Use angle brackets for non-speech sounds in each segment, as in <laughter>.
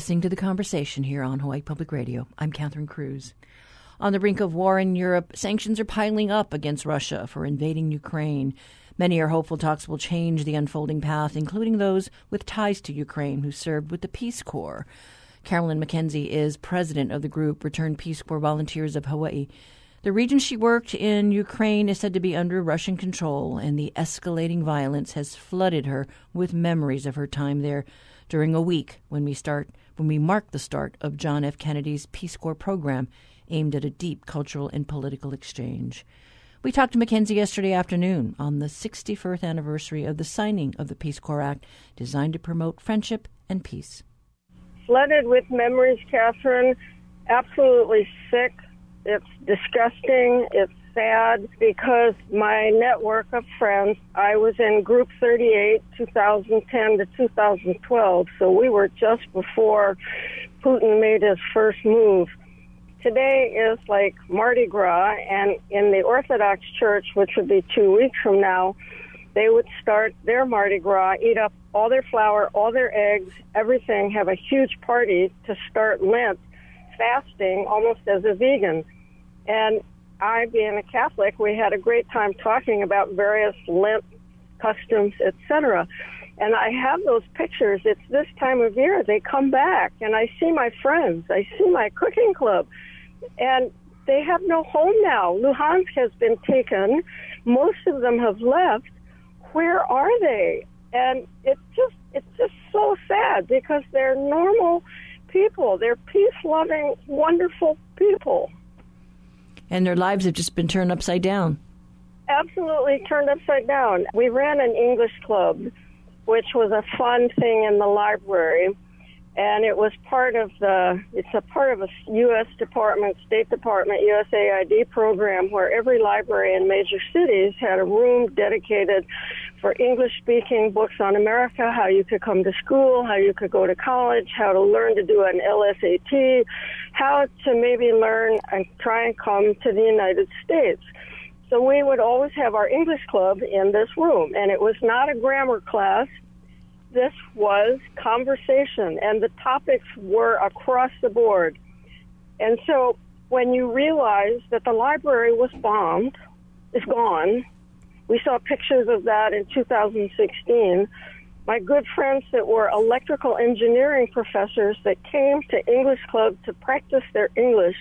listening to the conversation here on Hawaii Public Radio. I'm Catherine Cruz. On the brink of war in Europe, sanctions are piling up against Russia for invading Ukraine. Many are hopeful talks will change the unfolding path, including those with ties to Ukraine who served with the Peace Corps. Caroline Mackenzie is president of the group Returned Peace Corps Volunteers of Hawaii. The region she worked in, Ukraine, is said to be under Russian control, and the escalating violence has flooded her with memories of her time there during a week when we start when we mark the start of John F. Kennedy's Peace Corps program aimed at a deep cultural and political exchange. We talked to Mackenzie yesterday afternoon on the 61st anniversary of the signing of the Peace Corps Act designed to promote friendship and peace. Flooded with memories, Catherine. Absolutely sick. It's disgusting. It's sad because my network of friends, I was in Group 38, 2010 to 2012, so we were just before Putin made his first move. Today is like Mardi Gras, and in the Orthodox Church, which would be two weeks from now, they would start their Mardi Gras, eat up all their flour, all their eggs, everything, have a huge party to start Lent fasting almost as a vegan. And I, being a Catholic, we had a great time talking about various Lent customs, etc. And I have those pictures. It's this time of year. They come back, and I see my friends. I see my cooking club. And they have no home now. Luhansk has been taken. Most of them have left. Where are they? And it's just it's just so sad because they're normal people. They're peace loving, wonderful people and their lives have just been turned upside down. Absolutely turned upside down. We ran an English club, which was a fun thing in the library, and it was part of the. It's a part of a U.S. Department, State Department, USAID program where every library in major cities had a room dedicated for English speaking books on America, how you could come to school, how you could go to college, how to learn to do an LSAT, how to maybe learn and try and come to the United States. So we would always have our English club in this room, and it was not a grammar class. This was conversation, and the topics were across the board. And so when you realize that the library was bombed, is gone, we saw pictures of that in 2016. My good friends that were electrical engineering professors that came to English Club to practice their English,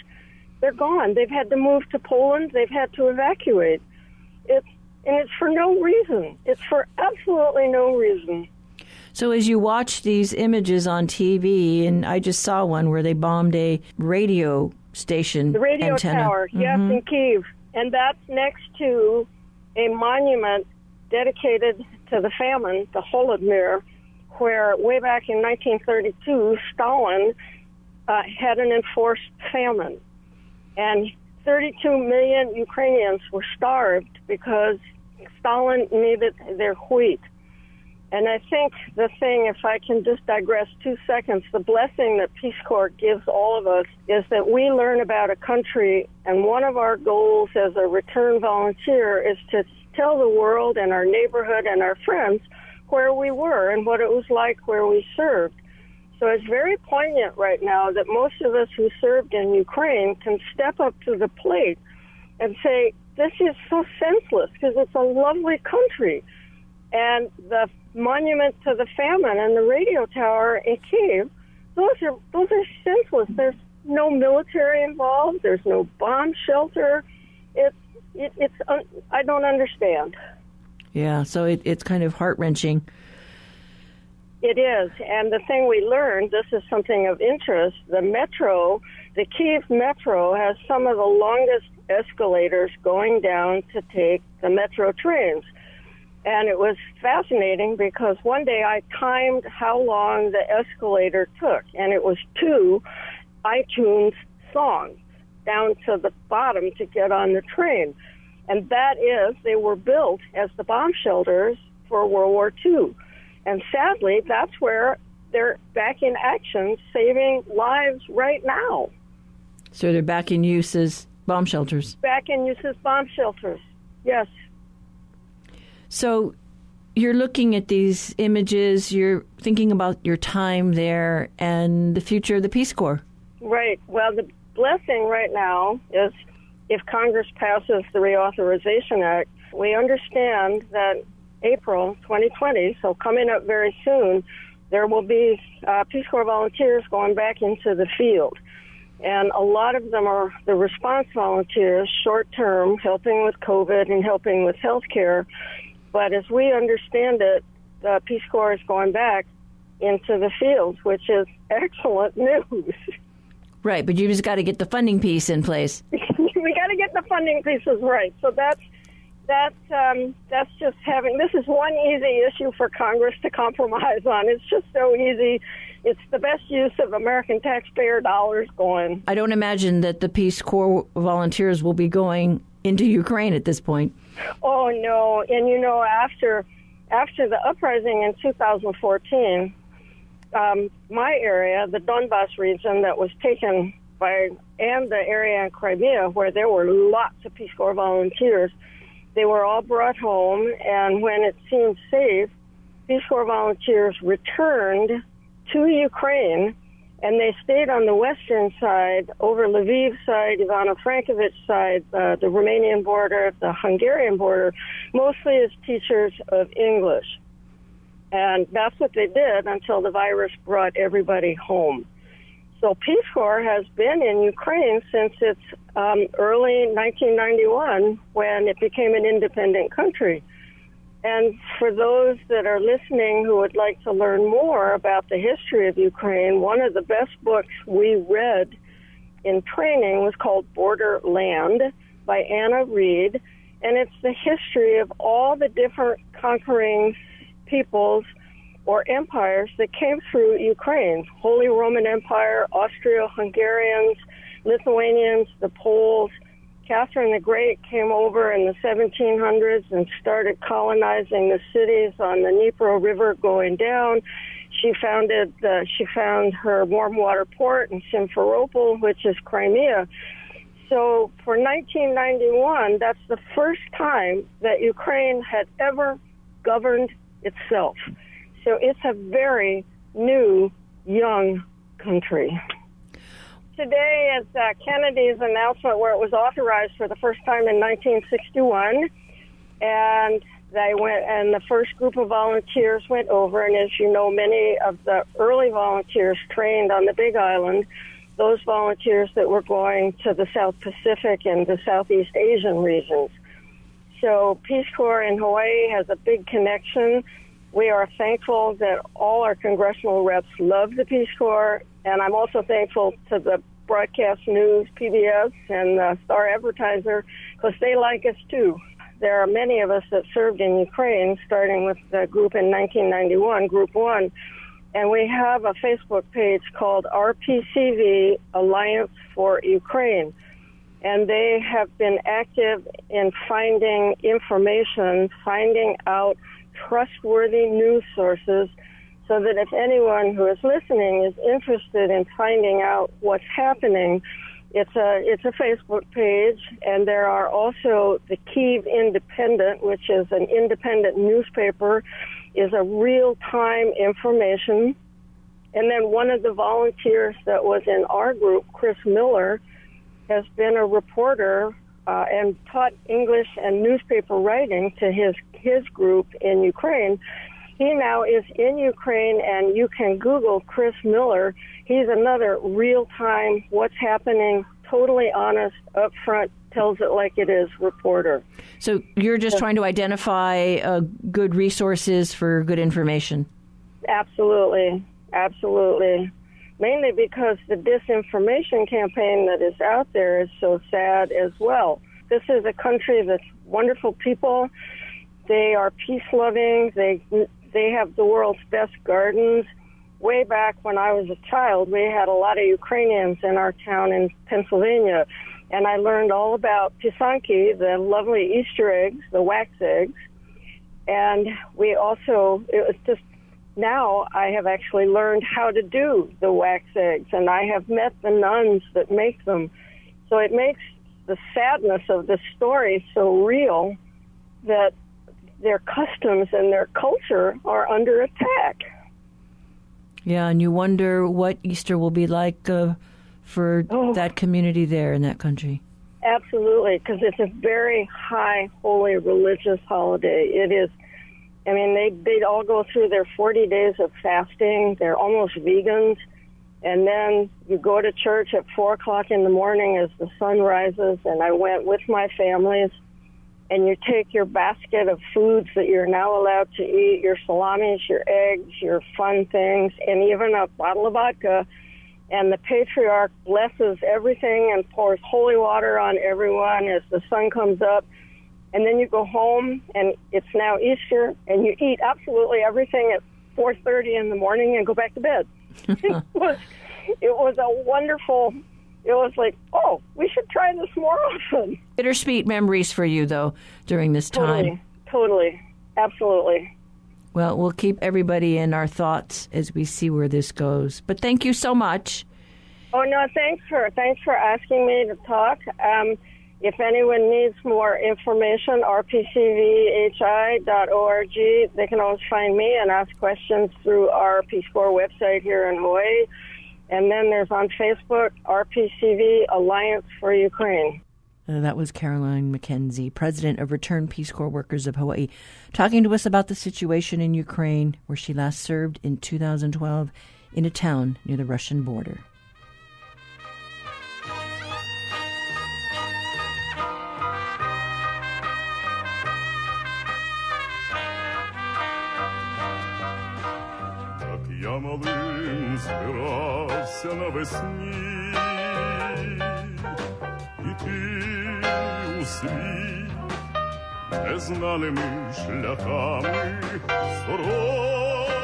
they're gone. They've had to move to Poland. They've had to evacuate. It's and it's for no reason. It's for absolutely no reason. So as you watch these images on TV, and I just saw one where they bombed a radio station, the radio antenna. tower, mm-hmm. yes, in Kiev, and that's next to a monument dedicated to the famine, the Holodomor, where way back in 1932, Stalin uh, had an enforced famine. And 32 million Ukrainians were starved because Stalin needed their wheat. And I think the thing, if I can just digress two seconds, the blessing that Peace Corps gives all of us is that we learn about a country, and one of our goals as a return volunteer is to tell the world and our neighborhood and our friends where we were and what it was like where we served. So it's very poignant right now that most of us who served in Ukraine can step up to the plate and say, this is so senseless because it's a lovely country. And the monument to the famine and the radio tower in Kiev, those are those are senseless. There's no military involved. There's no bomb shelter. It's it, it's un, I don't understand. Yeah, so it, it's kind of heart wrenching. It is, and the thing we learned, this is something of interest. The metro, the Kiev metro, has some of the longest escalators going down to take the metro trains. And it was fascinating because one day I timed how long the escalator took, and it was two iTunes songs down to the bottom to get on the train. And that is, they were built as the bomb shelters for World War II. And sadly, that's where they're back in action, saving lives right now. So they're back in use as bomb shelters? Back in use as bomb shelters, yes. So you're looking at these images, you're thinking about your time there and the future of the Peace Corps. Right. Well, the blessing right now is if Congress passes the Reauthorization Act, we understand that April 2020, so coming up very soon, there will be uh, Peace Corps volunteers going back into the field. And a lot of them are the response volunteers, short term, helping with COVID and helping with health care. But as we understand it, the Peace Corps is going back into the field, which is <laughs> excellent news. Right, but you just got to get the funding piece in place. <laughs> we got to get the funding pieces right. So that's that's um, that's just having this is one easy issue for Congress to compromise on. It's just so easy. It's the best use of American taxpayer dollars going. I don't imagine that the Peace Corps volunteers will be going into Ukraine at this point. Oh no! And you know, after after the uprising in 2014, um, my area, the Donbass region, that was taken by, and the area in Crimea where there were lots of Peace Corps volunteers they were all brought home, and when it seemed safe, Peace Corps volunteers returned to Ukraine, and they stayed on the western side, over Lviv side, Ivano-Frankivsk side, uh, the Romanian border, the Hungarian border, mostly as teachers of English. And that's what they did until the virus brought everybody home. So Peace Corps has been in Ukraine since its um, early 1991 when it became an independent country. And for those that are listening who would like to learn more about the history of Ukraine, one of the best books we read in training was called Borderland by Anna Reid. And it's the history of all the different conquering peoples or empires that came through Ukraine Holy Roman Empire, Austro Hungarians, Lithuanians, the Poles. Catherine the Great came over in the 1700s and started colonizing the cities on the Dnipro River going down. She founded the, she found her warm water port in Simferopol, which is Crimea. So for 1991, that's the first time that Ukraine had ever governed itself. So it's a very new, young country. Today is uh, Kennedy's announcement where it was authorized for the first time in 1961. And they went, and the first group of volunteers went over. And as you know, many of the early volunteers trained on the Big Island, those volunteers that were going to the South Pacific and the Southeast Asian regions. So Peace Corps in Hawaii has a big connection we are thankful that all our congressional reps love the Peace Corps, and I'm also thankful to the broadcast news, PBS, and Star Advertiser, because they like us too. There are many of us that served in Ukraine, starting with the group in 1991, Group 1, and we have a Facebook page called RPCV Alliance for Ukraine. And they have been active in finding information, finding out trustworthy news sources so that if anyone who is listening is interested in finding out what's happening, it's a it's a Facebook page, and there are also the Kiev Independent, which is an independent newspaper, is a real time information. And then one of the volunteers that was in our group, Chris Miller, has been a reporter uh, and taught English and newspaper writing to his his group in Ukraine. He now is in Ukraine, and you can Google Chris Miller. He's another real time, what's happening, totally honest, upfront, tells it like it is reporter. So you're just trying to identify uh, good resources for good information? Absolutely. Absolutely. Mainly because the disinformation campaign that is out there is so sad as well. This is a country that's wonderful people they are peace loving. They they have the world's best gardens. Way back when I was a child, we had a lot of Ukrainians in our town in Pennsylvania, and I learned all about pisanki, the lovely Easter eggs, the wax eggs, and we also it was just now I have actually learned how to do the wax eggs, and I have met the nuns that make them. So it makes the sadness of the story so real that their customs and their culture are under attack. Yeah, and you wonder what Easter will be like uh, for oh. that community there in that country. Absolutely, because it's a very high holy religious holiday. It is. I mean, they they all go through their 40 days of fasting. They're almost vegans, and then you go to church at four o'clock in the morning as the sun rises. And I went with my families, and you take your basket of foods that you're now allowed to eat, your salamis, your eggs, your fun things, and even a bottle of vodka and the patriarch blesses everything and pours holy water on everyone as the sun comes up. And then you go home, and it's now Easter, and you eat absolutely everything at 4:30 in the morning and go back to bed. <laughs> it was it was a wonderful. It was like, oh, we should try this more often. Bittersweet memories for you, though, during this time. Totally, totally, absolutely. Well, we'll keep everybody in our thoughts as we see where this goes. But thank you so much. Oh no, thanks for thanks for asking me to talk. Um, if anyone needs more information, rpcvhi.org. They can always find me and ask questions through our Peace Corps website here in Hawaii. And then there's on Facebook, RPCV Alliance for Ukraine. Uh, that was Caroline Mackenzie, president of Return Peace Corps Workers of Hawaii, talking to us about the situation in Ukraine, where she last served in 2012 in a town near the Russian border. Громовим збирався навесні, і ти у світ незнаними шляхами сором.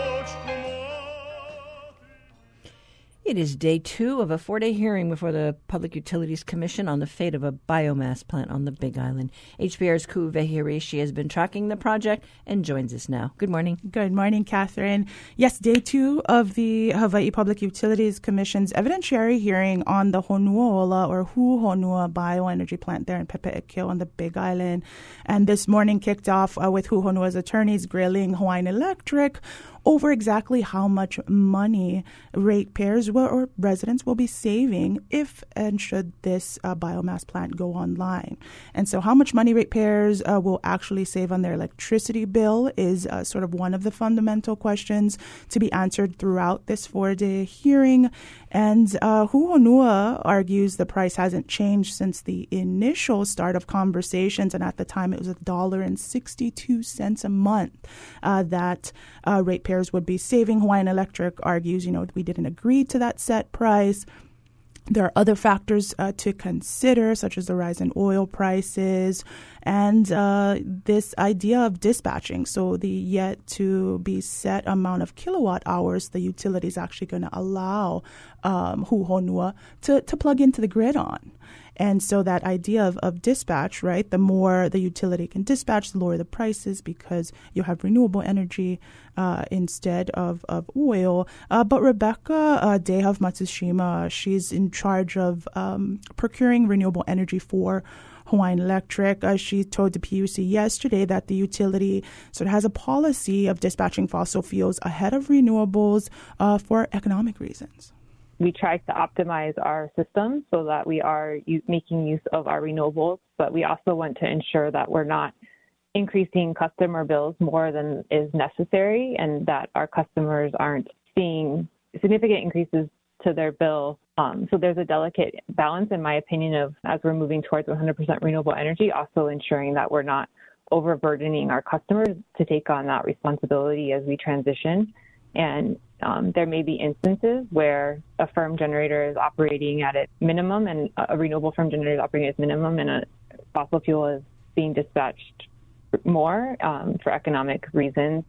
It is day two of a four day hearing before the Public Utilities Commission on the fate of a biomass plant on the Big Island. HPR's Kuʻuwehi Hiraishi has been tracking the project and joins us now. Good morning. Good morning, Catherine. Yes, day two of the Hawaii Public Utilities Commission's evidentiary hearing on the Honuola or Hu Honua bioenergy plant there in Pepe'ekeo on the Big Island. And this morning kicked off uh, with Hu Honua's attorneys grilling Hawaiian Electric over exactly how much money ratepayers will, or residents will be saving if and should this uh, biomass plant go online. And so, how much money ratepayers uh, will actually save on their electricity bill is uh, sort of one of the fundamental questions to be answered throughout this four day hearing. And uh, Hu Honua argues the price hasn't changed since the initial start of conversations, and at the time it was a dollar and sixty-two cents a month uh, that uh, would be saving. Hawaiian Electric argues, you know, we didn't agree to that set price. There are other factors uh, to consider, such as the rise in oil prices and uh, this idea of dispatching. So, the yet to be set amount of kilowatt hours the utility is actually going to allow um, Hu Honua to, to plug into the grid on. And so that idea of, of dispatch, right? The more the utility can dispatch, the lower the prices because you have renewable energy uh, instead of, of oil. Uh, but Rebecca uh, Dayhuff Matsushima, she's in charge of um, procuring renewable energy for Hawaiian Electric. Uh, she told the PUC yesterday that the utility sort of has a policy of dispatching fossil fuels ahead of renewables uh, for economic reasons we try to optimize our system so that we are making use of our renewables, but we also want to ensure that we're not increasing customer bills more than is necessary and that our customers aren't seeing significant increases to their bill. Um, so there's a delicate balance, in my opinion, of as we're moving towards 100% renewable energy, also ensuring that we're not overburdening our customers to take on that responsibility as we transition. And um, there may be instances where a firm generator is operating at its minimum and a renewable firm generator is operating at its minimum and a fossil fuel is being dispatched more um, for economic reasons.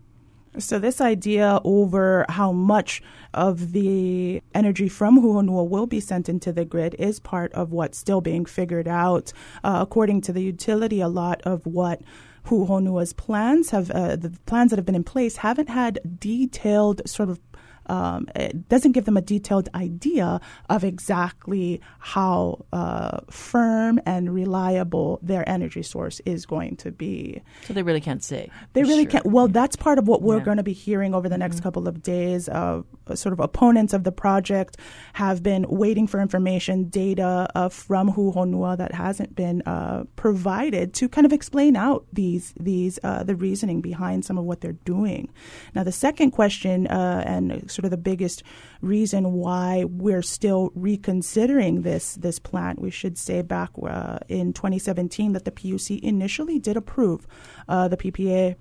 So this idea over how much of the energy from Hu Honua will be sent into the grid is part of what's still being figured out. Uh, according to the utility, a lot of what Hu Honua's plans have uh, the plans that have been in place haven't had detailed sort of um, it doesn't give them a detailed idea of exactly how uh, firm and reliable their energy source is going to be. So they really can't say. They really Sure. can't. Well, that's part of what we're Yeah. going to be hearing over the Mm-hmm. next couple of days. Uh, sort of opponents of the project have been waiting for information, data uh, from Hu Honua that hasn't been uh, provided to kind of explain out these these uh, the reasoning behind some of what they're doing. Now, the second question uh, and sort of the biggest reason why we're still reconsidering this this plant, we should say back uh, in 2017 that the PUC initially did approve uh, the PPA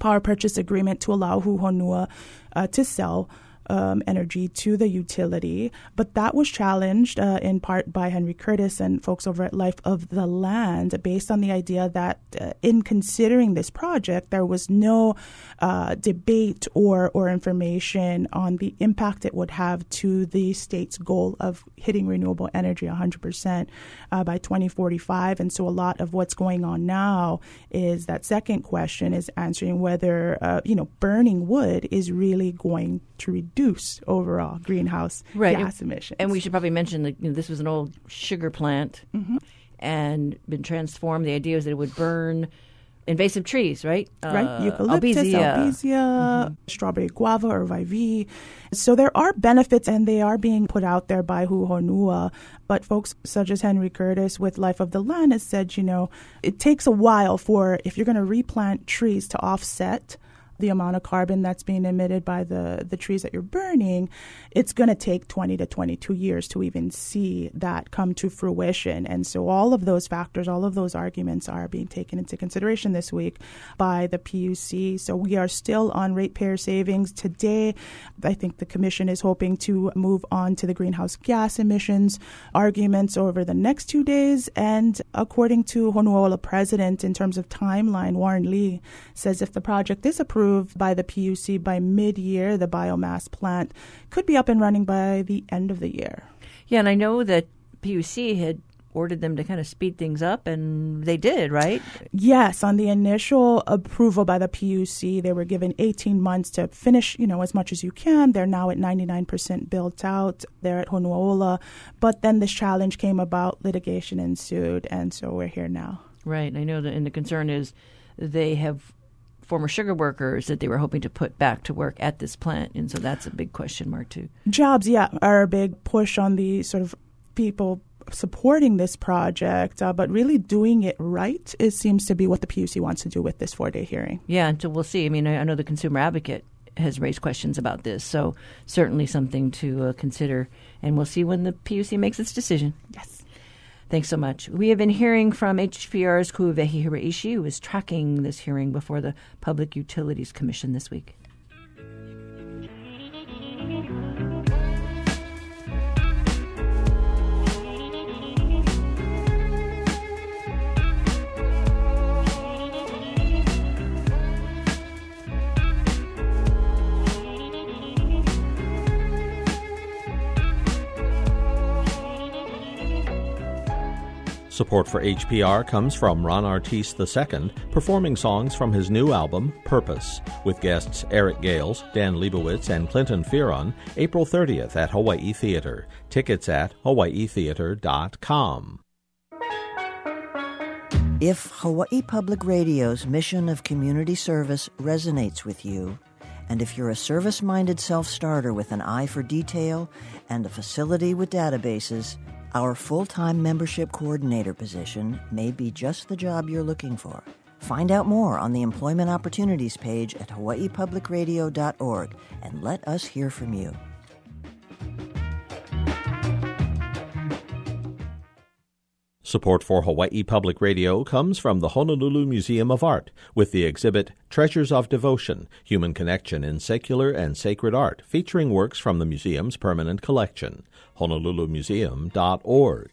power purchase agreement to allow Hu Honua uh, to sell um, energy to the utility, but that was challenged uh, in part by Henry Curtis and folks over at Life of the Land, based on the idea that uh, in considering this project, there was no uh, debate or or information on the impact it would have to the state's goal of hitting renewable energy 100% uh, by 2045. And so, a lot of what's going on now is that second question is answering whether uh, you know burning wood is really going to reduce overall greenhouse Right. gas emissions. And we should probably mention that you know, this was an old sugar plant Mm-hmm. and been transformed. The idea was that it would burn invasive trees, right? right? Uh, Eucalyptus, albizia. albizia, strawberry guava, or vivi. So there are benefits, and they are being put out there by Hu Honua. But folks such as Henry Curtis with Life of the Land has said, you know, it takes a while for if you're going to replant trees to offset the amount of carbon that's being emitted by the, the trees that you're burning, it's going to take 20 to 22 years to even see that come to fruition. And so all of those factors, all of those arguments are being taken into consideration this week by the PUC. So we are still on ratepayer savings. Today, I think the Commission is hoping to move on to the greenhouse gas emissions arguments over the next two days. And according to Hu Honua president, in terms of timeline, Warren Lee says if the project is approved by the PUC by mid year, the biomass plant could be up and running by the end of the year. Yeah, and I know that PUC had ordered them to kind of speed things up, and they did, right? Yes, on the initial approval by the PUC, they were given 18 months to finish, you know, as much as you can. They're now at 99% built out. They're at Hu Honua. But then this challenge came about, litigation ensued, and so we're here now. Right. And I know that, and the concern is they have former sugar workers that they were hoping to put back to work at this plant, and so that's a big question mark too. Jobs, yeah, are a big push on the sort of people supporting this project, uh, but really doing it right, it seems to be what the PUC wants to do with this four day hearing. Yeah, and so we'll see. I mean, I, I know the consumer advocate has raised questions about this, so certainly something to uh, consider, and we'll see when the PUC makes its decision. Yes. Thanks so much. We have been hearing from HPR's Kuʻuwehi Hiraishi, who is tracking this hearing before the Public Utilities Commission this week. Support for HPR comes from Ron Artis II, performing songs from his new album, Purpose, with guests Eric Gales, Dan Leibowitz, and Clinton Fearon, April 30th at Hawaii Theater. Tickets at hawaiitheater.com. If Hawaii Public Radio's mission of community service resonates with you, and if you're a service minded self starter with an eye for detail and a facility with databases, our full time membership coordinator position may be just the job you're looking for. Find out more on the Employment Opportunities page at hawaiipublicradio.org and let us hear from you. Support for Hawaii Public Radio comes from the Honolulu Museum of Art with the exhibit Treasures of Devotion Human Connection in Secular and Sacred Art, featuring works from the museum's permanent collection. HonoluluMuseum.org.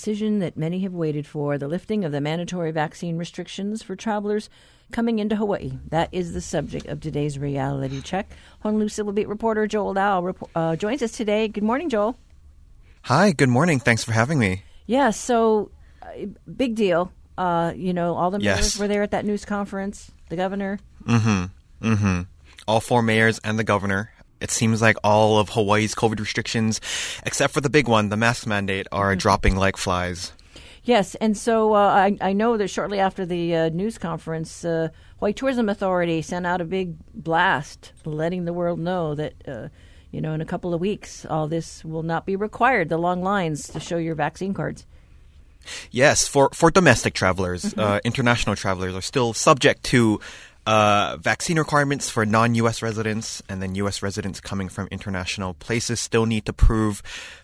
decision that many have waited for, the lifting of the mandatory vaccine restrictions for travelers coming into Hawaii. That is the subject of today's reality check. Honolulu Civil Beat reporter Joel Dow uh, joins us today. Good morning, Joel. Hi, good morning. Thanks for having me. Yeah, so uh, big deal. Uh, you know, all the mayors Yes. were there at that news conference, the governor. Mm-hmm. Mm-hmm. All four mayors and the governor. It seems like all of Hawaii's COVID restrictions, except for the big one, the mask mandate, are dropping like flies. Yes, and so uh, I, I know that shortly after the uh, news conference, uh, Hawaii Tourism Authority sent out a big blast letting the world know that, uh, you know, in a couple of weeks, all this will not be required, the long lines to show your vaccine cards. Yes, for, for domestic travelers, uh, international travelers are still subject to uh, vaccine requirements for non US residents, and then US residents coming from international places still need to prove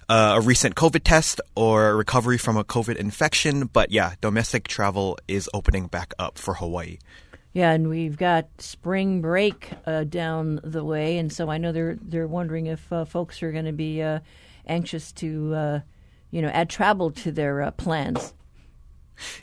uh, a recent COVID test or recovery from a COVID infection. But yeah, domestic travel is opening back up for Hawaii. Yeah, and we've got spring break uh, down the way, and so I know they're they're wondering if uh, folks are going to be uh, anxious to, uh, you know, add travel to their plans.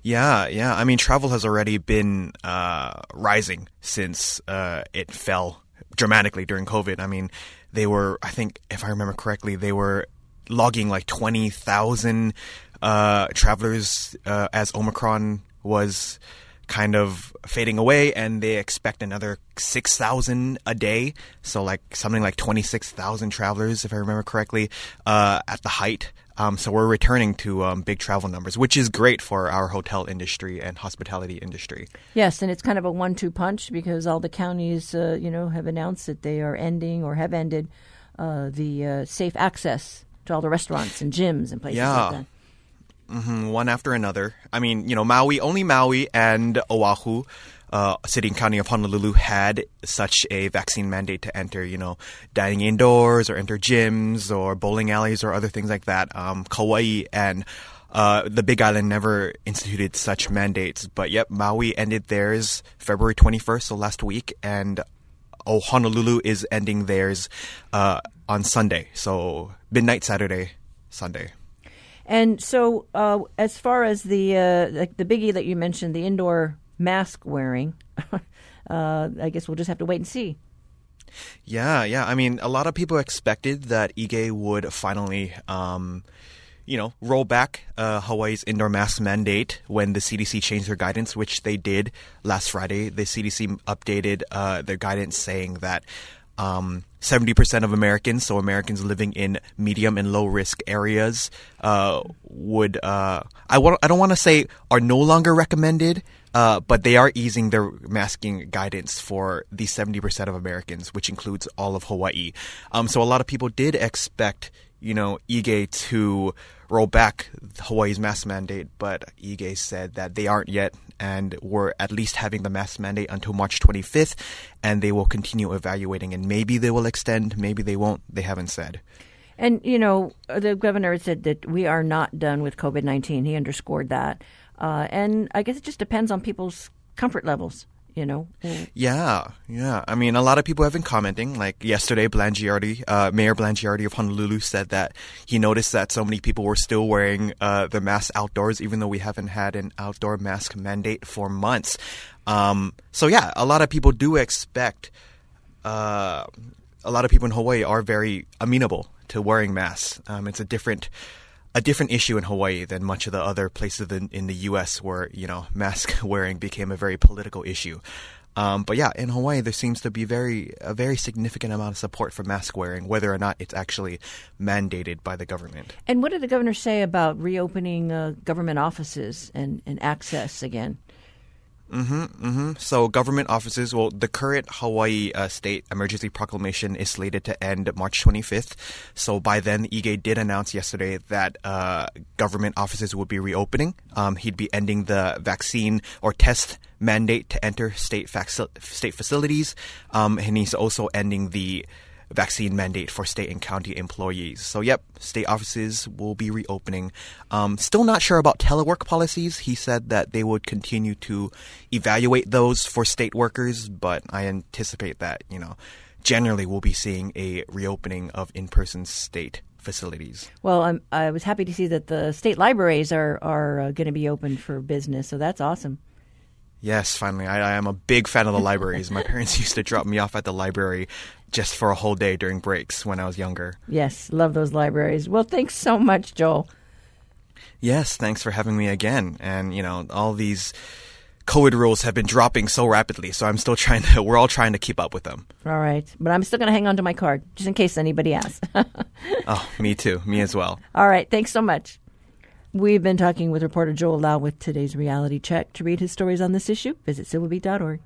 Yeah, yeah. I mean, travel has already been uh, rising since uh, it fell dramatically during COVID. I mean, they were, I think, if I remember correctly, they were logging like 20,000 uh, travelers uh, as Omicron was kind of fading away, and they expect another 6,000 a day. So, like, something like 26,000 travelers, if I remember correctly, uh, at the height. Um, so we're returning to um, big travel numbers, which is great for our hotel industry and hospitality industry. Yes, and it's kind of a one-two punch because all the counties, uh, you know, have announced that they are ending or have ended uh, the uh, safe access to all the restaurants and gyms and places Yeah. like that. hmm one after another. I mean, you know, Maui, only Maui and Oahu, uh, city and county of Honolulu, had such a vaccine mandate to enter, you know, dining indoors or enter gyms or bowling alleys or other things like that. Um, Kauai and uh, the Big Island never instituted such mandates, but yep, Maui ended theirs February 21st, so last week, and oh, Honolulu is ending theirs uh, on Sunday, so midnight Saturday, Sunday. And so, uh, as far as the uh, like the biggie that you mentioned, the indoor mask wearing, <laughs> uh, I guess we'll just have to wait and see. Yeah, yeah. I mean, a lot of people expected that Ige would finally, um, you know, roll back uh, Hawaii's indoor mask mandate when the CDC changed their guidance, which they did last Friday. The CDC updated uh, their guidance saying that um, 70% of Americans, so Americans living in medium and low risk areas, uh, would uh, I don't want to say are no longer recommended, uh, but they are easing their masking guidance for the 70% of Americans, which includes all of Hawaii. Um, so a lot of people did expect, you know, Ige to roll back Hawaii's mask mandate, but Ige said that they aren't yet and we're at least having the mask mandate until March 25th, and they will continue evaluating, and maybe they will extend, maybe they won't. They haven't said. And you know, the governor said that we are not done with COVID nineteen. He underscored that, uh, and I guess it just depends on people's comfort levels. You know, Yeah, yeah. I mean, a lot of people have been commenting. Like yesterday, Blangiardi, uh, Mayor Blangiardi of Honolulu said that he noticed that so many people were still wearing uh, the mask outdoors, even though we haven't had an outdoor mask mandate for months. Um, so yeah, a lot of people do expect. Uh, a lot of people in Hawaii are very amenable to wearing masks. Um, it's a different a different issue in Hawaii than much of the other places in, the U.S. where you know <laughs> mask wearing became a very political issue. Um, but yeah, in Hawaii, there seems to be very a very significant amount of support for mask wearing, whether or not it's actually mandated by the government. and what did the governor say about reopening uh, government offices and, and access again? Hmm So government offices, well, the current Hawaii uh, state emergency proclamation is slated to end March 25th. So by then, Ige did announce yesterday that uh, government offices would be reopening. Um, he'd be ending the vaccine or test mandate to enter state faci- state facilities, um, and he's also ending the vaccine mandate for state and county employees. So, yep, state offices will be reopening. Um, still not sure about telework policies. He said that they would continue to evaluate those for state workers, but I anticipate that, you know, generally we'll be seeing a reopening of in person state facilities. Well, I'm, I was happy to see that the state libraries are are uh, going to be open for business, so that's awesome. Yes, finally. I, I am a big fan of the libraries. My <laughs> parents used to drop me off at the library just for a whole day during breaks when I was younger. Yes, love those libraries. Well, thanks so much, Joel. Yes, thanks for having me again. And, you know, all these COVID rules have been dropping so rapidly, so I'm still trying to, we're all trying to keep up with them. All right. But I'm still going to hang on to my card just in case anybody asks. <laughs> oh, me too. Me as well. All right. Thanks so much. We've been talking with reporter Joel Lau with today's reality check. To read his stories on this issue, visit civilbeat.org.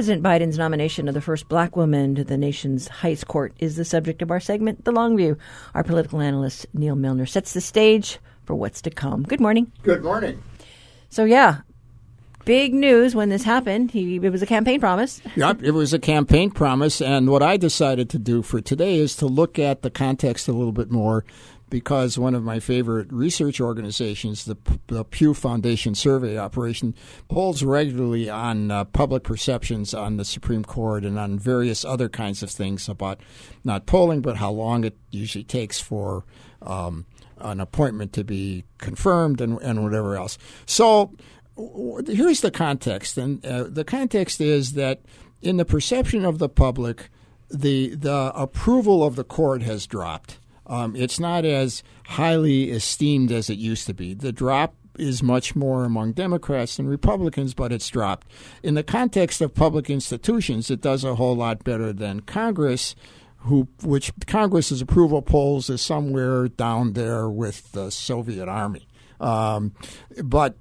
President Biden's nomination of the first black woman to the nation's highest court is the subject of our segment, The Long View. Our political analyst, Neal Milner, sets the stage for what's to come. Good morning. Good morning. So, yeah, big news when this happened. He, it was a campaign promise. yep, it was a campaign promise. And what I decided to do for today is to look at the context a little bit more because one of my favorite research organizations, the, the Pew Foundation Survey Operation, polls regularly on uh, public perceptions on the Supreme Court and on various other kinds of things about not polling, but how long it usually takes for um, an appointment to be confirmed and, and whatever else. So here's the context, and uh, the context is that in the perception of the public, the the approval of the court has dropped. Um, it's not as highly esteemed as it used to be. The drop is much more among Democrats than Republicans, but it's dropped. In the context of public institutions, it does a whole lot better than Congress, who which Congress's approval polls is somewhere down there with the Soviet Army. Um, but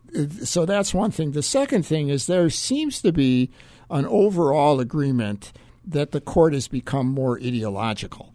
so that's one thing. The second thing is there seems to be an overall agreement that the court has become more ideological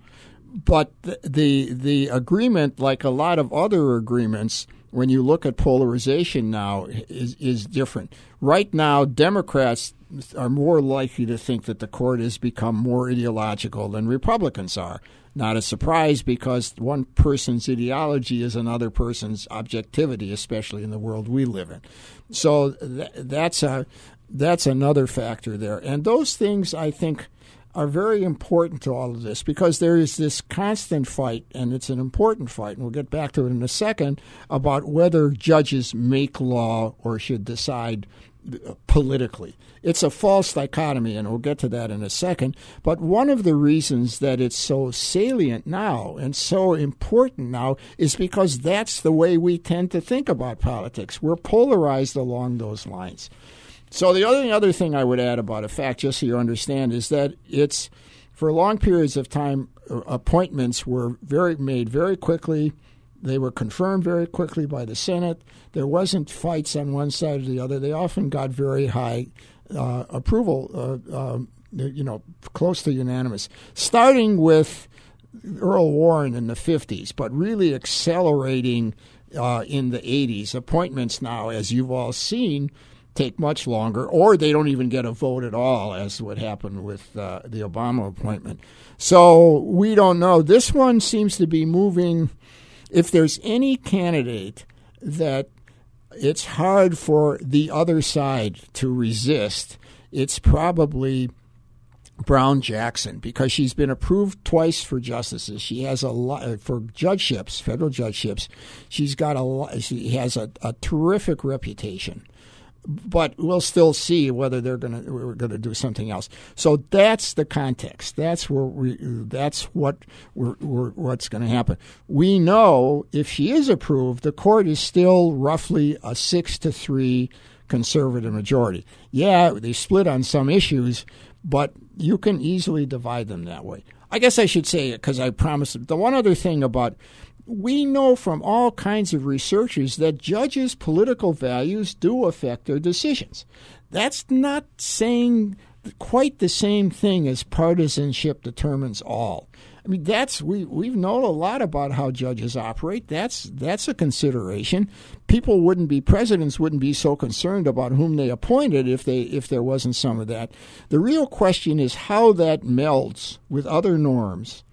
but the the agreement, like a lot of other agreements, when you look at polarization now, is is different. Right now, Democrats are more likely to think that the court has become more ideological than Republicans are. Not a surprise because one person's ideology is another person's objectivity, especially in the world we live in. So th- that's a that's another factor there, and those things I think are very important to all of this because there is this constant fight, and it's an important fight, and we'll get back to it in a second, about whether judges make law or should decide politically. It's a false dichotomy, and we'll get to that in a second. But one of the reasons that it's so salient now and so important now is because that's the way we tend to think about politics. We're polarized along those lines. So the only other thing I would add about a fact, just so you understand, is that it's for long periods of time, uh, appointments were very made very quickly. They were confirmed very quickly by the Senate. There wasn't fights on one side or the other. They often got very high uh, approval, uh, uh, you know, close to unanimous. Starting with Earl Warren in the 50s, but really accelerating uh, in the 80s. Appointments now, as you've all seen, take much longer, or they don't even get a vote at all, as what happened with uh, the Obama appointment. So we don't know. This one seems to be moving. If there's any candidate that it's hard for the other side to resist, it's probably Brown Jackson because she's been approved twice for justices. She has a lot for judgeships, federal judgeships. She's got a she has a, a terrific reputation but we'll still see whether they're going to we're going to do something else. So that's the context. That's where we. That's what we're, we're, what's going to happen. We know if she is approved, the court is still roughly a six to three conservative majority. Yeah, they split on some issues, but you can easily divide them that way. I guess I should say it because I promised. The one other thing about we know from all kinds of researchers that judges' political values do affect their decisions. That's not saying quite the same thing as partisanship determines all. I mean, that's we we've known a lot about how judges operate. That's that's a consideration. People wouldn't be presidents wouldn't be so concerned about whom they appointed if they if there wasn't some of that. The real question is how that melds with other norms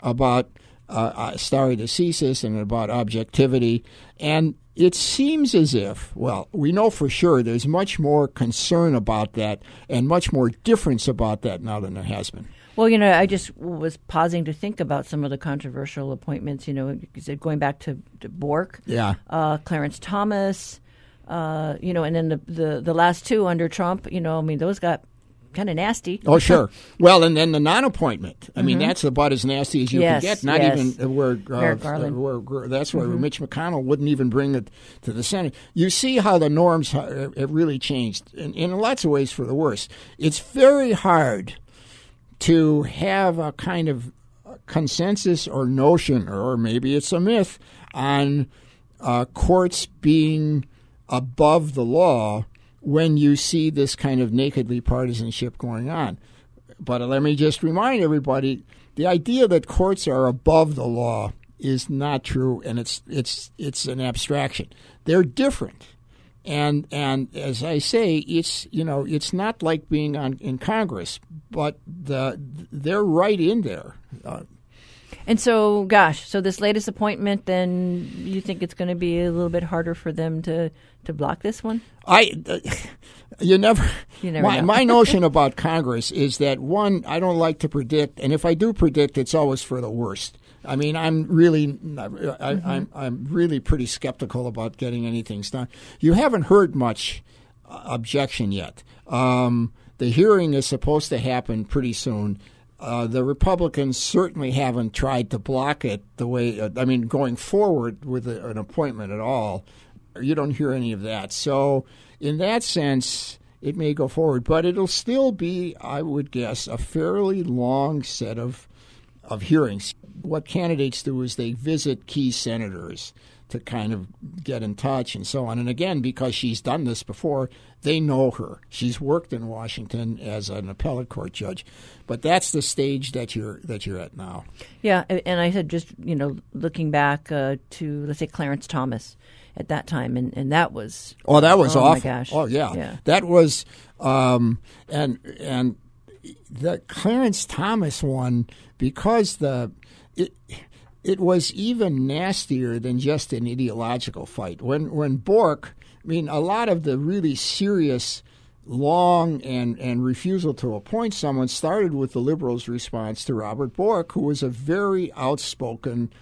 about uh, uh, stare decisis and about objectivity. And it seems as if, well, we know for sure there's much more concern about that and much more difference about that now than there has been. Well, you know, I just was pausing to think about some of the controversial appointments. You know, going back to, to Bork, yeah, uh, Clarence Thomas, uh, you know, and then the, the the last two under Trump. You know, I mean, those got kind of nasty. Oh, <laughs> sure. well, and then the non-appointment. I mm-hmm. mean, that's about as nasty as you yes, can get. Not yes. even where, uh, where that's where mm-hmm. Mitch McConnell wouldn't even bring it to the Senate. You see how the norms have really changed in, in lots of ways for the worse. It's very hard to have a kind of consensus or notion, or maybe it's a myth, on uh, courts being above the law when you see this kind of nakedly partisanship going on. But let me just remind everybody the idea that courts are above the law is not true and it's it's it's an abstraction. They're different and and as I say, it's you know it's not like being on in Congress, but the they're right in there. Uh, and so, gosh, so this latest appointment, then you think it's going to be a little bit harder for them to to block this one? I, uh, <laughs> you never. You never my, my notion <laughs> about Congress is that one, I don't like to predict, and if I do predict, it's always for the worst. I mean, I'm really, I, mm-hmm. I'm, I'm really pretty skeptical about getting anything done. You haven't heard much uh, objection yet. Um, the hearing is supposed to happen pretty soon. Uh, the Republicans certainly haven't tried to block it the way, uh, I mean, going forward with a, an appointment at all. You don't hear any of that. So, in that sense, it may go forward, but it'll still be, I would guess, a fairly long set of of hearings. What candidates do is they visit key senators to kind of get in touch and so on. And again, because she's done this before, they know her. She's worked in Washington as an appellate court judge, but that's the stage that you're that you're at now. Yeah, and I said just you know looking back uh, to let's say Clarence Thomas at that time, and, and that was oh that was oh awful. My gosh. Oh yeah, yeah. that was um, and and the Clarence Thomas one because the it it was even nastier than just an ideological fight. When when Bork, I mean, a lot of the really serious long and, and refusal to appoint someone started with the liberals' response to Robert Bork, who was a very outspoken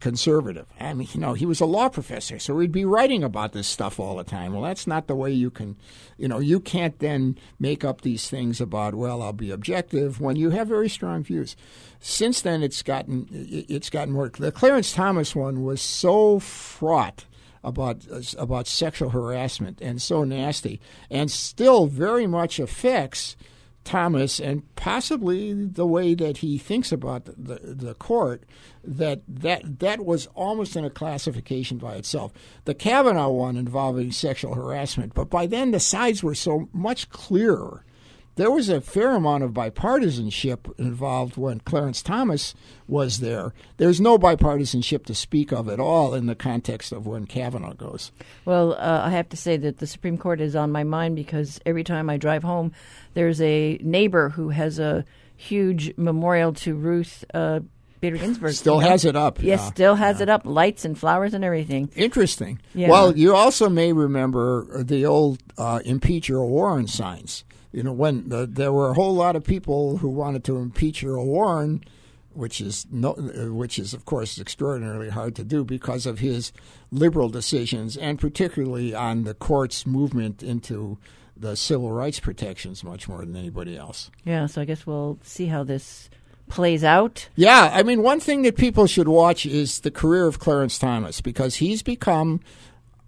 conservative. I mean, you know, he was a law professor, so he'd be writing about this stuff all the time. Well, that's not the way you can, you know, you can't then make up these things about, well, I'll be objective when you have very strong views. Since then, it's gotten it's gotten more. The Clarence Thomas one was so fraught about about sexual harassment and so nasty, and still very much affects Thomas and possibly the way that he thinks about the, the, the, court, that, that that was almost in a classification by itself. The Kavanaugh one involving sexual harassment, but by then the sides were so much clearer there was a fair amount of bipartisanship involved when Clarence Thomas was there. There's no bipartisanship to speak of at all in the context of when Kavanaugh goes. Well, uh, I have to say that the Supreme Court is on my mind because every time I drive home, there's a neighbor who has a huge memorial to Ruth. Uh, Bader Ginsburg. Still has it up. Yes, yeah. still has yeah. it up. Lights and flowers and everything. Interesting. Yeah. Well, you also may remember the old uh, impeach Earl Warren signs you know, when the, there were a whole lot of people who wanted to impeach Earl Warren, which is no, which is of course extraordinarily hard to do because of his liberal decisions, and particularly on the court's movement into the civil rights protections much more than anybody else. Yeah, so I guess we'll see how this plays out. Yeah, I mean, one thing that people should watch is the career of Clarence Thomas because he's become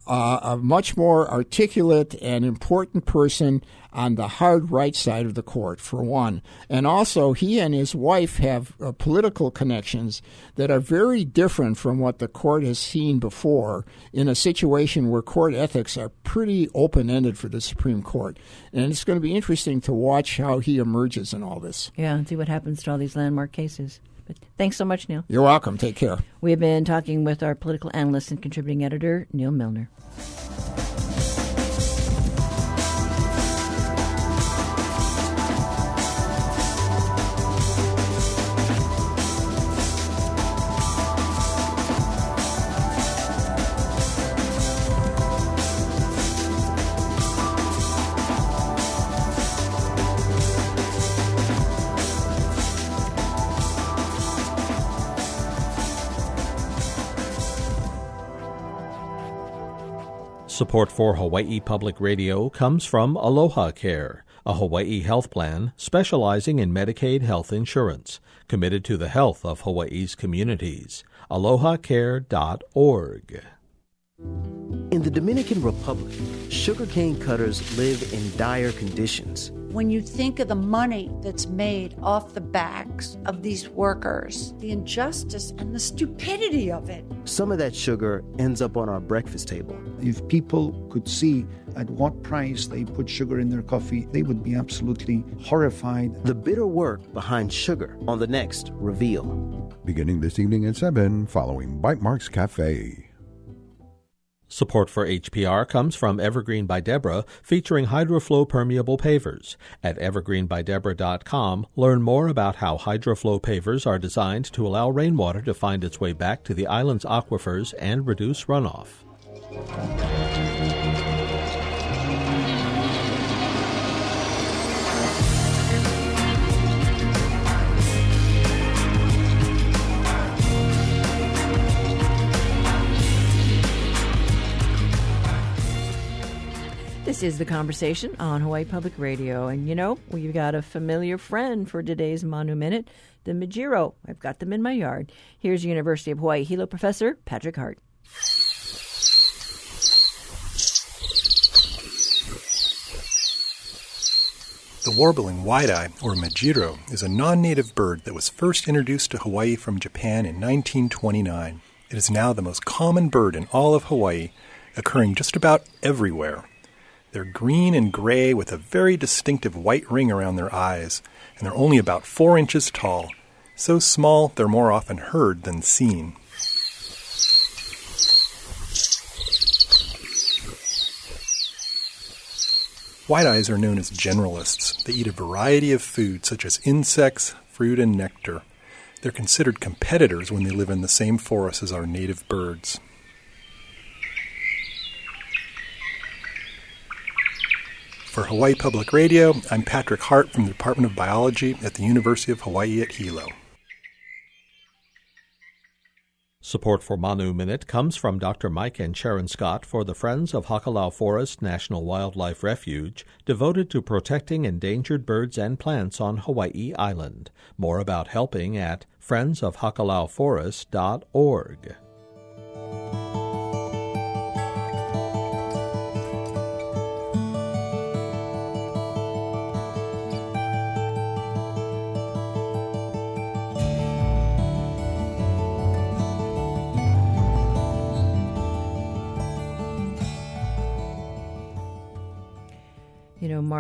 uh, a much more articulate and important person on the hard right side of the court, for one. And also, he and his wife have uh, political connections that are very different from what the court has seen before in a situation where court ethics are pretty open ended for the Supreme Court. And it's going to be interesting to watch how he emerges in all this. Yeah, and see what happens to all these landmark cases. But thanks so much, Neal. You're welcome. Take care. We have been talking with our political analyst and contributing editor, Neal Milner. Support for Hawaii Public Radio comes from Aloha Care, a Hawaii health plan specializing in Medicaid health insurance, committed to the health of Hawaii's communities. AlohaCare.org. In the Dominican Republic, sugarcane cutters live in dire conditions. When you think of the money that's made off the backs of these workers, the injustice and the stupidity of it. Some of that sugar ends up on our breakfast table. If people could see at what price they put sugar in their coffee, they would be absolutely horrified. The bitter work behind sugar on the next Reveal. Beginning this evening at 7, following Bytemarks Cafe. Support for HPR comes from Evergreen by Deborah, featuring HydroFlow permeable pavers. At evergreenbydeborah.com, learn more about how HydroFlow pavers are designed to allow rainwater to find its way back to the island's aquifers and reduce runoff. This is the conversation on Hawaii Public Radio. And you know, we've got a familiar friend for today's Manu Minute, the Mejiro. I've got them in my yard. Here's University of Hawaii Hilo professor Patrick Hart. The warbling wide-eye, or mejiro, is a non-native bird that was first introduced to Hawaii from Japan in 1929. It is now the most common bird in all of Hawaii, occurring just about everywhere. They're green and gray with a very distinctive white ring around their eyes, and they're only about four inches tall. So small, they're more often heard than seen. White-eyes are known as generalists. They eat a variety of food, such as insects, fruit, and nectar. They're considered competitors when they live in the same forest as our native birds. For Hawaii Public Radio, I'm Patrick Hart from the Department of Biology at the University of Hawaii at Hilo. Support for Manu Minute comes from Dr. Mike and Sharon Scott for the Friends of Hakalau Forest National Wildlife Refuge, devoted to protecting endangered birds and plants on Hawaii Island. More about helping at friendsofhakalauforest.org.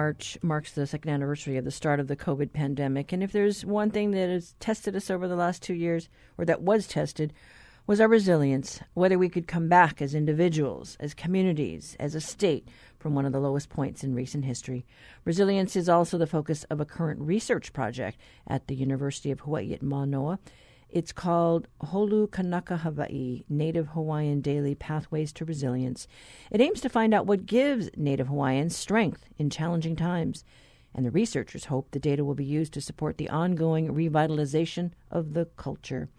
March marks the second anniversary of the start of the COVID pandemic. And if there's one thing that has tested us over the last two years, or that was tested, was our resilience, whether we could come back as individuals, as communities, as a state from one of the lowest points in recent history. Resilience is also the focus of a current research project at the University of Hawaii at Manoa. It's called Holu Kanaka Hawaii Native Hawaiian Daily Pathways to Resilience. It aims to find out what gives Native Hawaiians strength in challenging times. And the researchers hope the data will be used to support the ongoing revitalization of the culture.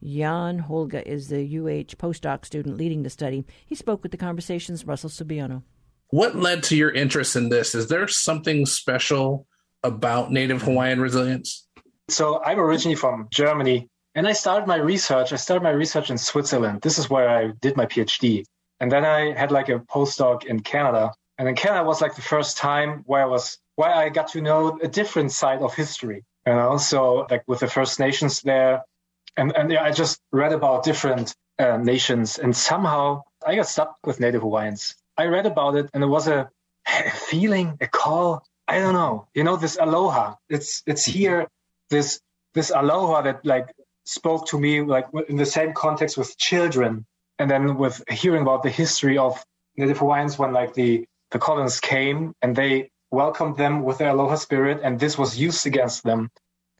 Jan Hoeltge is the UH postdoc student leading the study. He spoke with the conversation's Russell Subiono. What led to your interest in this? Is there something special about Native Hawaiian resilience? So I'm originally from Germany, and I started my research. I started my research in Switzerland. This is where I did my PhD. And then I had like a postdoc in Canada. And in Canada was like the first time where I was where I got to know a different side of history. And also like with the First Nations there. And and yeah, I just read about different uh, nations and somehow I got stuck with Native Hawaiians. I read about it and it was a, a <laughs> feeling, a call. I don't know. You know, this aloha. It's it's here, this this aloha that like spoke to me like in the same context with children, and then with hearing about the history of Native Hawaiians when like the the colonists came and they welcomed them with their aloha spirit, and this was used against them.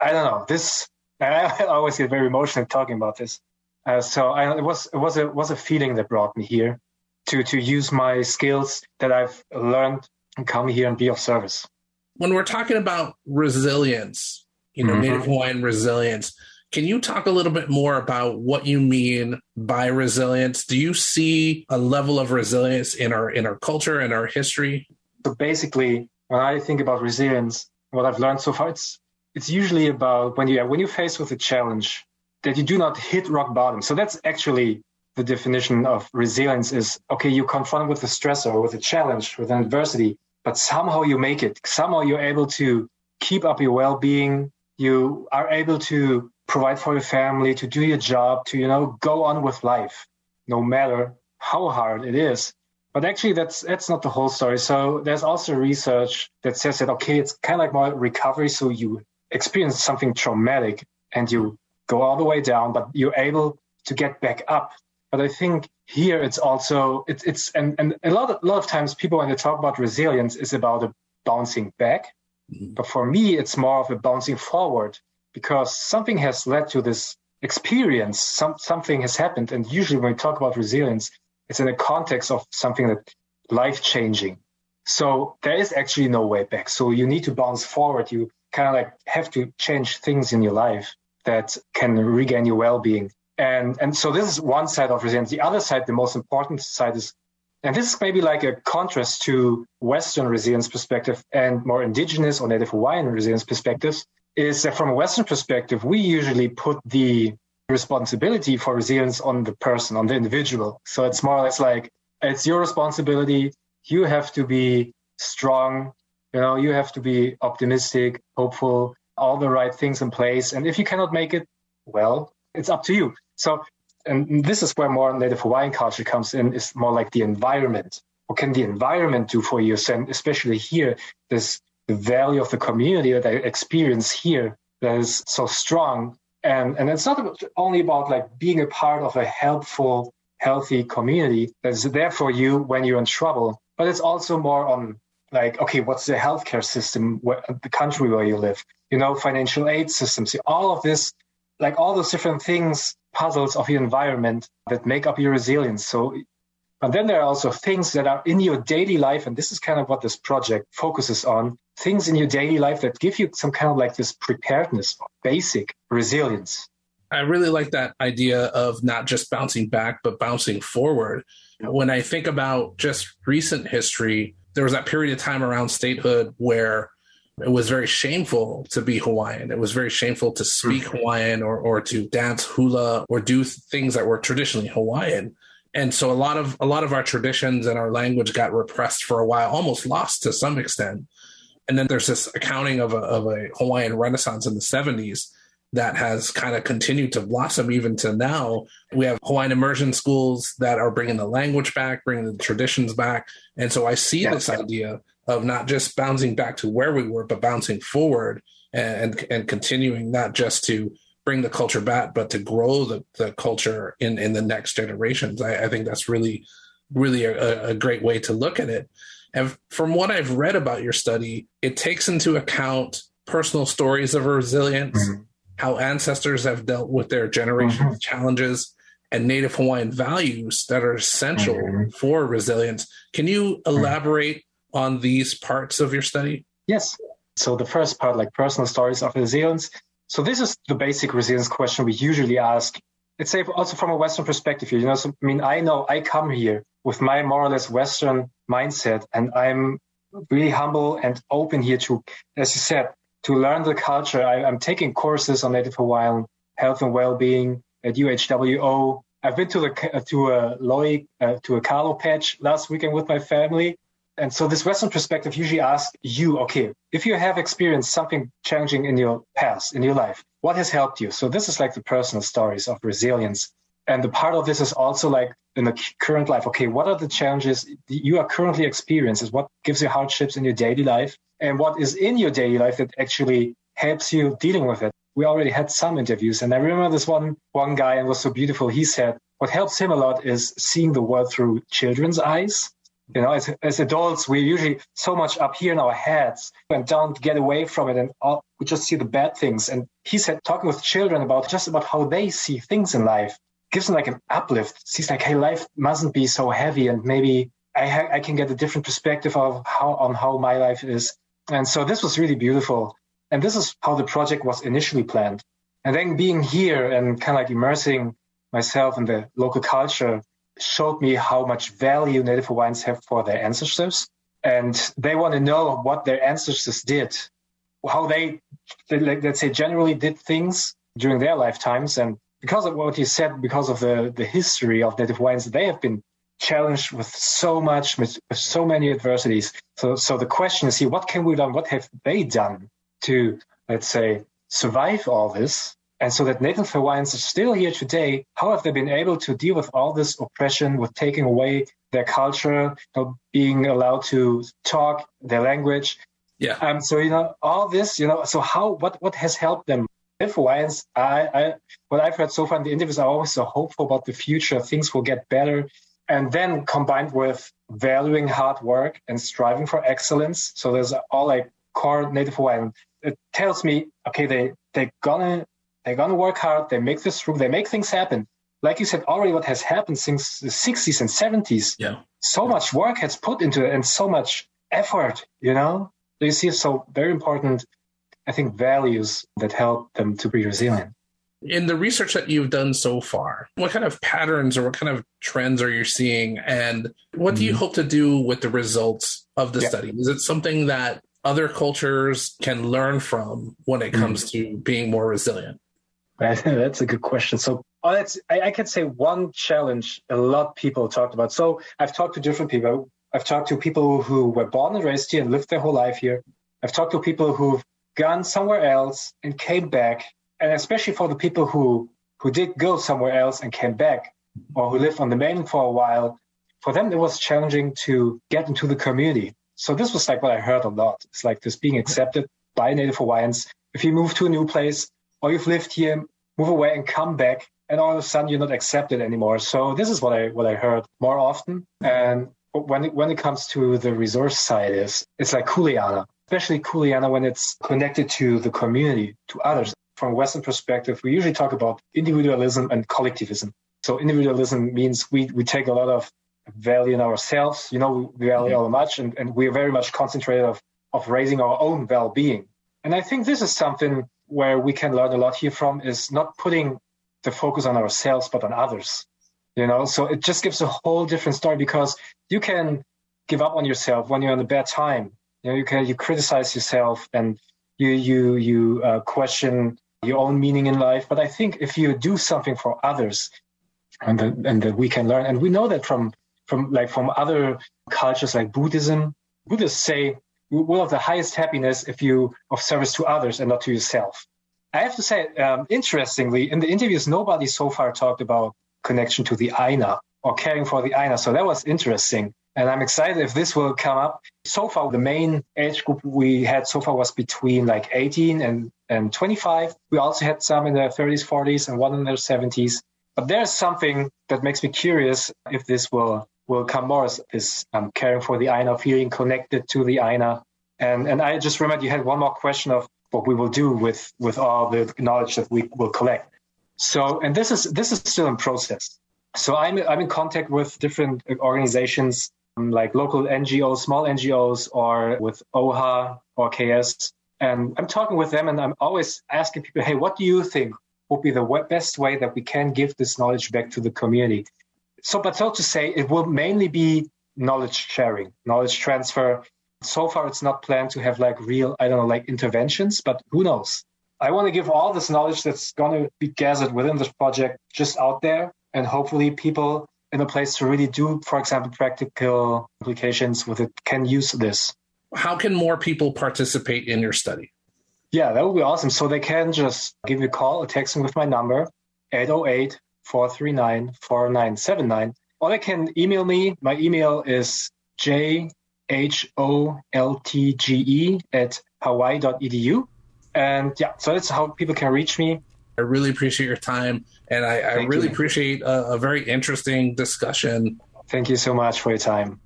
I don't know this. <laughs> and I always get very emotional talking about this. Uh, so I, it was it was a was a feeling that brought me here to to use my skills that I've learned and come here and be of service. When we're talking about resilience, you know, mm-hmm. Native Hawaiian resilience, can you talk a little bit more about what you mean by resilience? Do you see a level of resilience in our in our culture and our history? So basically, when I think about resilience, what I've learned so far, it's it's usually about when you when you're faced with a challenge that you do not hit rock bottom. So that's actually the definition of resilience is okay, you confront with a stressor, with a challenge, with an adversity, but somehow you make it. Somehow you're able to keep up your well-being. You are able to provide for your family, to do your job, to, you know, go on with life, no matter how hard it is. But actually, that's that's not the whole story. So there's also research that says that okay, it's kind of like more recovery. So you experience something traumatic and you go all the way down, but you're able to get back up. But I think here it's also it's it's and, and a lot of, a lot of times people when they talk about resilience is about a bouncing back. Mm-hmm. But for me, it's more of a bouncing forward because something has led to this experience. Some, something has happened. And usually when we talk about resilience, it's in the context of something that life changing. So there is actually no way back. So you need to bounce forward. You kind of like have to change things in your life that can regain your well-being. And, and so this is one side of resilience. The other side, the most important side is, and this is maybe like a contrast to Western resilience perspective and more indigenous or Native Hawaiian resilience perspectives, is that from a Western perspective, we usually put the responsibility for resilience on the person, on the individual. So it's more or less like it's your responsibility. You have to be strong. You know, you have to be optimistic, hopeful, all the right things in place. And if you cannot make it, well, it's up to you. So, and this is where more Native Hawaiian culture comes in, is more like the environment. What can the environment do for you? And especially here, this the value of the community that I experience here that is so strong. And, and it's not only about like being a part of a helpful, healthy community that's there for you when you're in trouble, but it's also more on like, okay, what's the healthcare system, where, the country where you live, you know, financial aid systems, all of this, like all those different things, puzzles of your environment that make up your resilience. So but then there are also things that are in your daily life, and this is kind of what this project focuses on things in your daily life that give you some kind of like this preparedness, basic resilience. I really like that idea of not just bouncing back, but bouncing forward. When I think about just recent history, there was that period of time around statehood where it was very shameful to be Hawaiian. It was very shameful to speak mm-hmm. Hawaiian or, or to dance hula or do things that were traditionally Hawaiian and so a lot of a lot of our traditions and our language got repressed for a while almost lost to some extent. And then there's this accounting of a, of a hawaiian renaissance in the 70s that has kind of continued to blossom even to now. We have hawaiian immersion schools that are bringing the language back bringing the traditions back. And so i see yeah. this idea of not just bouncing back to where we were but bouncing forward and and continuing not just to bring the culture back, but to grow the, the culture in, in the next generations. I, I think that's really, really a, a great way to look at it. And from what I've read about your study, it takes into account personal stories of resilience, mm-hmm. how ancestors have dealt with their generational mm-hmm. challenges, and Native Hawaiian values that are essential mm-hmm. for resilience. Can you mm-hmm. elaborate on these parts of your study? Yes. So the first part, like personal stories of resilience, so this is the basic resilience question we usually ask. Let's say also from a Western perspective you know, so, I mean, I know I come here with my more or less Western mindset and I'm really humble and open here to, as you said, to learn the culture. I, am taking courses on Native Hawaiian health and well-being at UHWO. I've been to the to a Loi uh, to a Kalo patch last weekend with my family, and so this Western perspective usually asks you, okay, if you have experienced something challenging in your past, in your life, what has helped you? So this is like the personal stories of resilience. And the part of this is also like in the current life, okay, what are the challenges you are currently experiencing? What gives you hardships in your daily life? And what is in your daily life that actually helps you dealing with it? we already had some interviews. And I remember this one one guy and was so beautiful. He said what helps him a lot is seeing the world through children's eyes. You know, as, as adults, we're usually so much up here in our heads and don't get away from it, and all, we just see the bad things. And he said, talking with children about just about how they see things in life gives them like an uplift. Sees like, hey, life mustn't be so heavy, and maybe I, ha- I can get a different perspective of how on how my life is. And so this was really beautiful. And this is how the project was initially planned. And then being here and kind of like immersing myself in the local culture showed me how much value Native Hawaiians have for their ancestors. And they want to know what their ancestors did, how they, let's say, generally did things during their lifetimes. And because of what you said, because of the, the history of Native Hawaiians, they have been challenged with so much, with, with so many adversities. So, so the question is here, what can we do? What have they done to, let's say, survive all this? And so that Native Hawaiians are still here today. How have they been able to deal with all this oppression, with taking away their culture, know, being allowed to talk their language? Yeah. Um. So you know all this. You know. So how? What? What has helped them? Native Hawaiians. I. I. What I've heard so far in the interviews are always so hopeful about the future. Things will get better. And then combined with valuing hard work and striving for excellence. So there's all like core Native Hawaiian. It tells me, okay, they they're gonna they're going to work hard. They make this through. They make things happen. Like you said, already what has happened since the 60s and 70s. Yeah. So much work has put into it and so much effort, you know? You see, so very important, I think, values that help them to be resilient. In the research that you've done so far, what kind of patterns or what kind of trends are you seeing? And what do you mm-hmm. hope to do with the results of the yeah. study? Is it something that other cultures can learn from when it comes mm-hmm. to being more resilient? <laughs> That's a good question. So oh, that's, I, I can say one challenge a lot of people talked about. So I've talked to different people. I've talked to people who were born and raised here and lived their whole life here. I've talked to people who've gone somewhere else and came back. And especially for the people who, who did go somewhere else and came back or who lived on the mainland for a while, for them, it was challenging to get into the community. So this was like what I heard a lot. It's like this being accepted by Native Hawaiians. If you move to a new place, or you've lived here, move away and come back, and all of a sudden you're not accepted anymore. So this is what I what I heard more often. And when it, when it comes to the resource side, is it's like Kuleana, especially Kuleana when it's connected to the community, to others. From a Western perspective, we usually talk about individualism and collectivism. So individualism means we, we take a lot of value in ourselves. You know, we value mm-hmm. much, and, and we're very much concentrated of, of raising our own well-being. And I think this is something where we can learn a lot here from is not putting the focus on ourselves but on others you know? So it just gives a whole different story because you can give up on yourself when you're in a bad time. You know you can you criticize yourself and you you you uh, question your own meaning in life. But i think if you do something for others and that and that we can learn and we know that from from like from other cultures like buddhism buddhists say will have the highest happiness if you of service to others and not to yourself. I have to say, um, interestingly, in the interviews, nobody so far talked about connection to the Aina or caring for the Aina. So that was interesting. And I'm excited if this will come up. So far, the main age group we had so far was between like 18 and, and 25. We also had some in their 30s, 40s, and one in their 70s. But there's something that makes me curious if this will will come more is um, caring for the Aina, feeling connected to the Aina. And, and I just remember you had one more question of what we will do with, with all the knowledge that we will collect. So, and this is, this is still in process. So I'm, I'm in contact with different organizations um, like local NGOs, small NGOs, or with OHA or KS. And I'm talking with them and I'm always asking people, hey, what do you think would be the best way that we can give this knowledge back to the community? So, but so to say, it will mainly be knowledge sharing, knowledge transfer. So far, it's not planned to have like real, I don't know, like interventions, but who knows? I want to give all this knowledge that's going to be gathered within this project just out there. And hopefully, people in a place to really do, for example, practical applications with it can use this. How can more people participate in your study? Yeah, that would be awesome. So they can just give me a call or text me with my number, 808 439 4979. Or they can email me. My email is jholtge at hawaii.edu. And yeah, so that's how people can reach me. I really appreciate your time, and I, I really you. appreciate a, a very interesting discussion. Thank you so much for your time.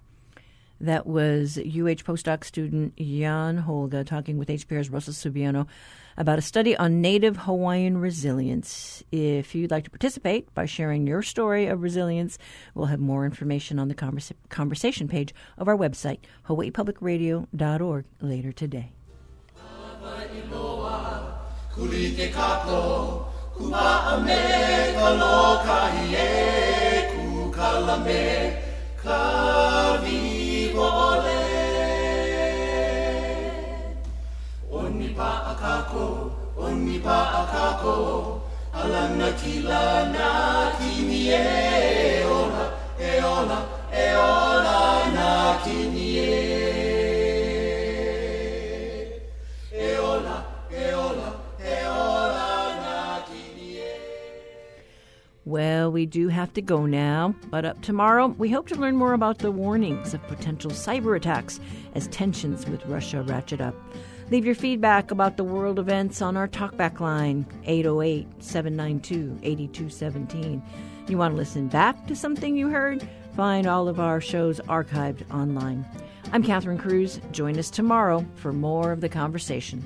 That was UH postdoc student Jan Hoeltge talking with HPR's Russell Subiono about a study on Native Hawaiian resilience. If you'd like to participate by sharing your story of resilience, we'll have more information on the conversa- conversation page of our website, hawaiipublicradio.org, later today. Kako oni pa akako. Alana na Well, we do have to go now, but up tomorrow, we hope to learn more about the warnings of potential cyber attacks as tensions with Russia ratchet up. Leave your feedback about the world events on our talkback line, 808 792 8217. You want to listen back to something you heard? Find all of our shows archived online. I'm Catherine Cruz. Join us tomorrow for more of the conversation.